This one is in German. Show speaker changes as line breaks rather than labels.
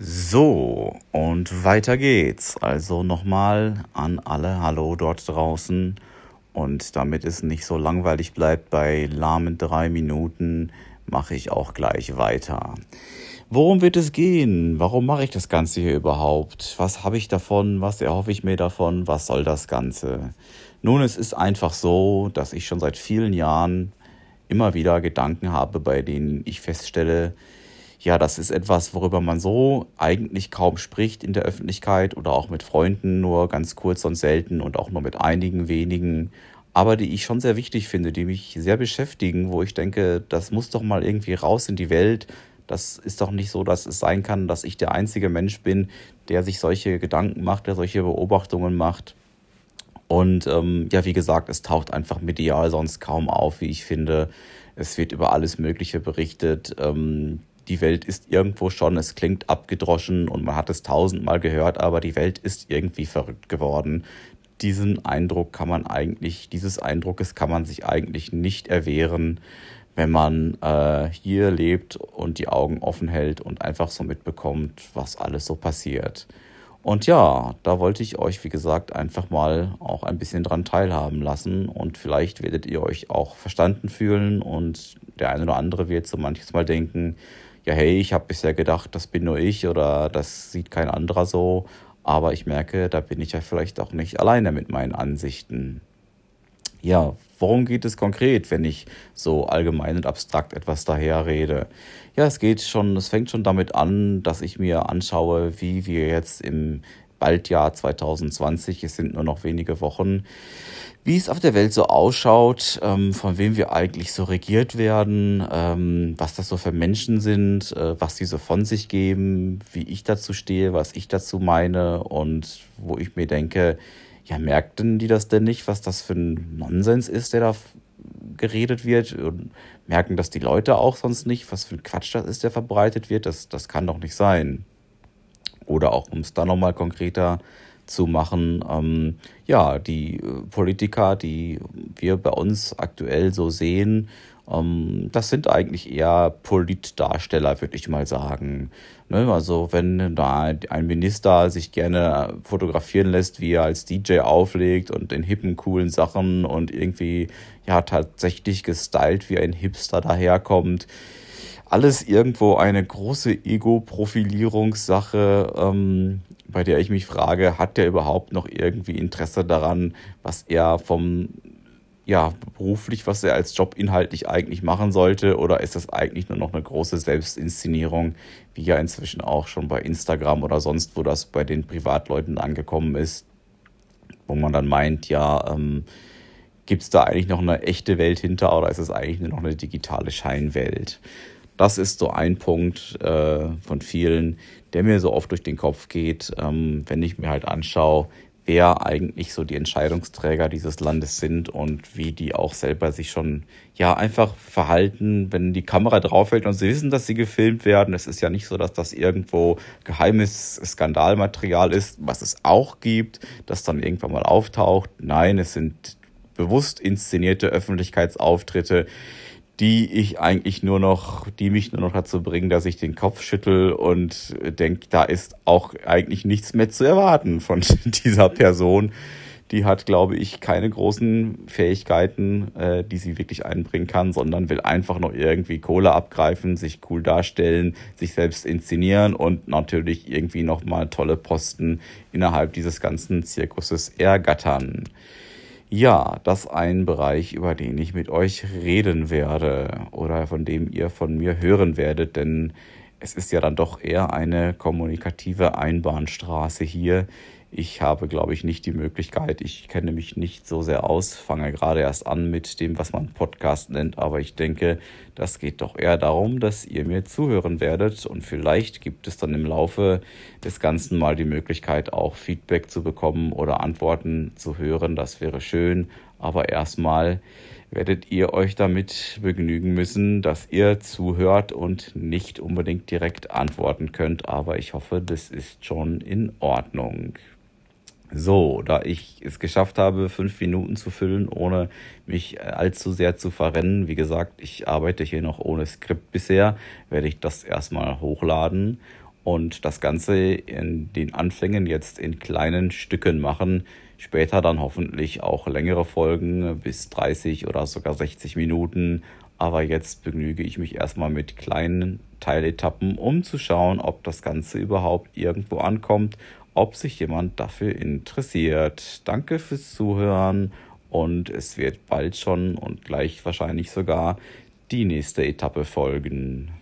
So, und weiter geht's. Also nochmal an alle Hallo dort draußen. Und damit es nicht so langweilig bleibt bei lahmen drei Minuten, mache ich auch gleich weiter. Worum wird es gehen? Warum mache ich das Ganze hier überhaupt? Was habe ich davon? Was erhoffe ich mir davon? Was soll das Ganze? Nun, es ist einfach so, dass ich schon seit vielen Jahren immer wieder Gedanken habe, bei denen ich feststelle, ja, das ist etwas, worüber man so eigentlich kaum spricht in der Öffentlichkeit oder auch mit Freunden, nur ganz kurz und selten und auch nur mit einigen wenigen, aber die ich schon sehr wichtig finde, die mich sehr beschäftigen, wo ich denke, das muss doch mal irgendwie raus in die Welt. Das ist doch nicht so, dass es sein kann, dass ich der einzige Mensch bin, der sich solche Gedanken macht, der solche Beobachtungen macht. Und ähm, ja, wie gesagt, es taucht einfach medial sonst kaum auf, wie ich finde. Es wird über alles Mögliche berichtet. Ähm, die Welt ist irgendwo schon, es klingt abgedroschen und man hat es tausendmal gehört, aber die Welt ist irgendwie verrückt geworden. Diesen Eindruck kann man eigentlich, dieses Eindruckes kann man sich eigentlich nicht erwehren, wenn man äh, hier lebt und die Augen offen hält und einfach so mitbekommt, was alles so passiert. Und ja, da wollte ich euch, wie gesagt, einfach mal auch ein bisschen dran teilhaben lassen und vielleicht werdet ihr euch auch verstanden fühlen und der eine oder andere wird so manches Mal denken, ja, hey, ich habe bisher gedacht, das bin nur ich oder das sieht kein anderer so, aber ich merke, da bin ich ja vielleicht auch nicht alleine mit meinen Ansichten. Ja, worum geht es konkret, wenn ich so allgemein und abstrakt etwas daher rede? Ja, es geht schon, es fängt schon damit an, dass ich mir anschaue, wie wir jetzt im Baldjahr 2020, es sind nur noch wenige Wochen, wie es auf der Welt so ausschaut, ähm, von wem wir eigentlich so regiert werden, ähm, was das so für Menschen sind, äh, was die so von sich geben, wie ich dazu stehe, was ich dazu meine und wo ich mir denke, ja, merkten die das denn nicht, was das für ein Nonsens ist, der da geredet wird? Und merken das die Leute auch sonst nicht, was für ein Quatsch das ist, der verbreitet wird, das, das kann doch nicht sein. Oder auch, um es da nochmal konkreter zu machen, ähm, ja, die äh, Politiker, die wir bei uns aktuell so sehen, ähm, das sind eigentlich eher Politdarsteller, würde ich mal sagen. Ne? Also wenn da ein Minister sich gerne fotografieren lässt, wie er als DJ auflegt und in hippen, coolen Sachen und irgendwie ja tatsächlich gestylt wie ein Hipster daherkommt, alles irgendwo eine große Ego-Profilierungssache, ähm, bei der ich mich frage, hat der überhaupt noch irgendwie Interesse daran, was er vom ja, beruflich, was er als Job inhaltlich eigentlich machen sollte, oder ist das eigentlich nur noch eine große Selbstinszenierung, wie ja inzwischen auch schon bei Instagram oder sonst, wo das bei den Privatleuten angekommen ist, wo man dann meint, ja, ähm, gibt es da eigentlich noch eine echte Welt hinter oder ist es eigentlich nur noch eine digitale Scheinwelt? Das ist so ein Punkt äh, von vielen, der mir so oft durch den Kopf geht, ähm, wenn ich mir halt anschaue, wer eigentlich so die Entscheidungsträger dieses Landes sind und wie die auch selber sich schon ja einfach verhalten, wenn die Kamera draufhält und sie wissen, dass sie gefilmt werden. Es ist ja nicht so, dass das irgendwo geheimes Skandalmaterial ist, was es auch gibt, das dann irgendwann mal auftaucht. Nein, es sind bewusst inszenierte Öffentlichkeitsauftritte, die ich eigentlich nur noch, die mich nur noch dazu bringen, dass ich den Kopf schüttel und denke, da ist auch eigentlich nichts mehr zu erwarten von dieser Person. Die hat, glaube ich, keine großen Fähigkeiten, äh, die sie wirklich einbringen kann, sondern will einfach noch irgendwie Kohle abgreifen, sich cool darstellen, sich selbst inszenieren und natürlich irgendwie nochmal tolle Posten innerhalb dieses ganzen Zirkuses ergattern. Ja, das ein Bereich, über den ich mit euch reden werde oder von dem ihr von mir hören werdet, denn es ist ja dann doch eher eine kommunikative Einbahnstraße hier, ich habe, glaube ich, nicht die Möglichkeit. Ich kenne mich nicht so sehr aus, fange gerade erst an mit dem, was man Podcast nennt. Aber ich denke, das geht doch eher darum, dass ihr mir zuhören werdet. Und vielleicht gibt es dann im Laufe des Ganzen mal die Möglichkeit, auch Feedback zu bekommen oder Antworten zu hören. Das wäre schön. Aber erstmal werdet ihr euch damit begnügen müssen, dass ihr zuhört und nicht unbedingt direkt antworten könnt. Aber ich hoffe, das ist schon in Ordnung. So, da ich es geschafft habe, fünf Minuten zu füllen, ohne mich allzu sehr zu verrennen, wie gesagt, ich arbeite hier noch ohne Skript bisher, werde ich das erstmal hochladen und das Ganze in den Anfängen jetzt in kleinen Stücken machen. Später dann hoffentlich auch längere Folgen bis 30 oder sogar 60 Minuten. Aber jetzt begnüge ich mich erstmal mit kleinen Teiletappen, um zu schauen, ob das Ganze überhaupt irgendwo ankommt, ob sich jemand dafür interessiert. Danke fürs Zuhören und es wird bald schon und gleich wahrscheinlich sogar die nächste Etappe folgen.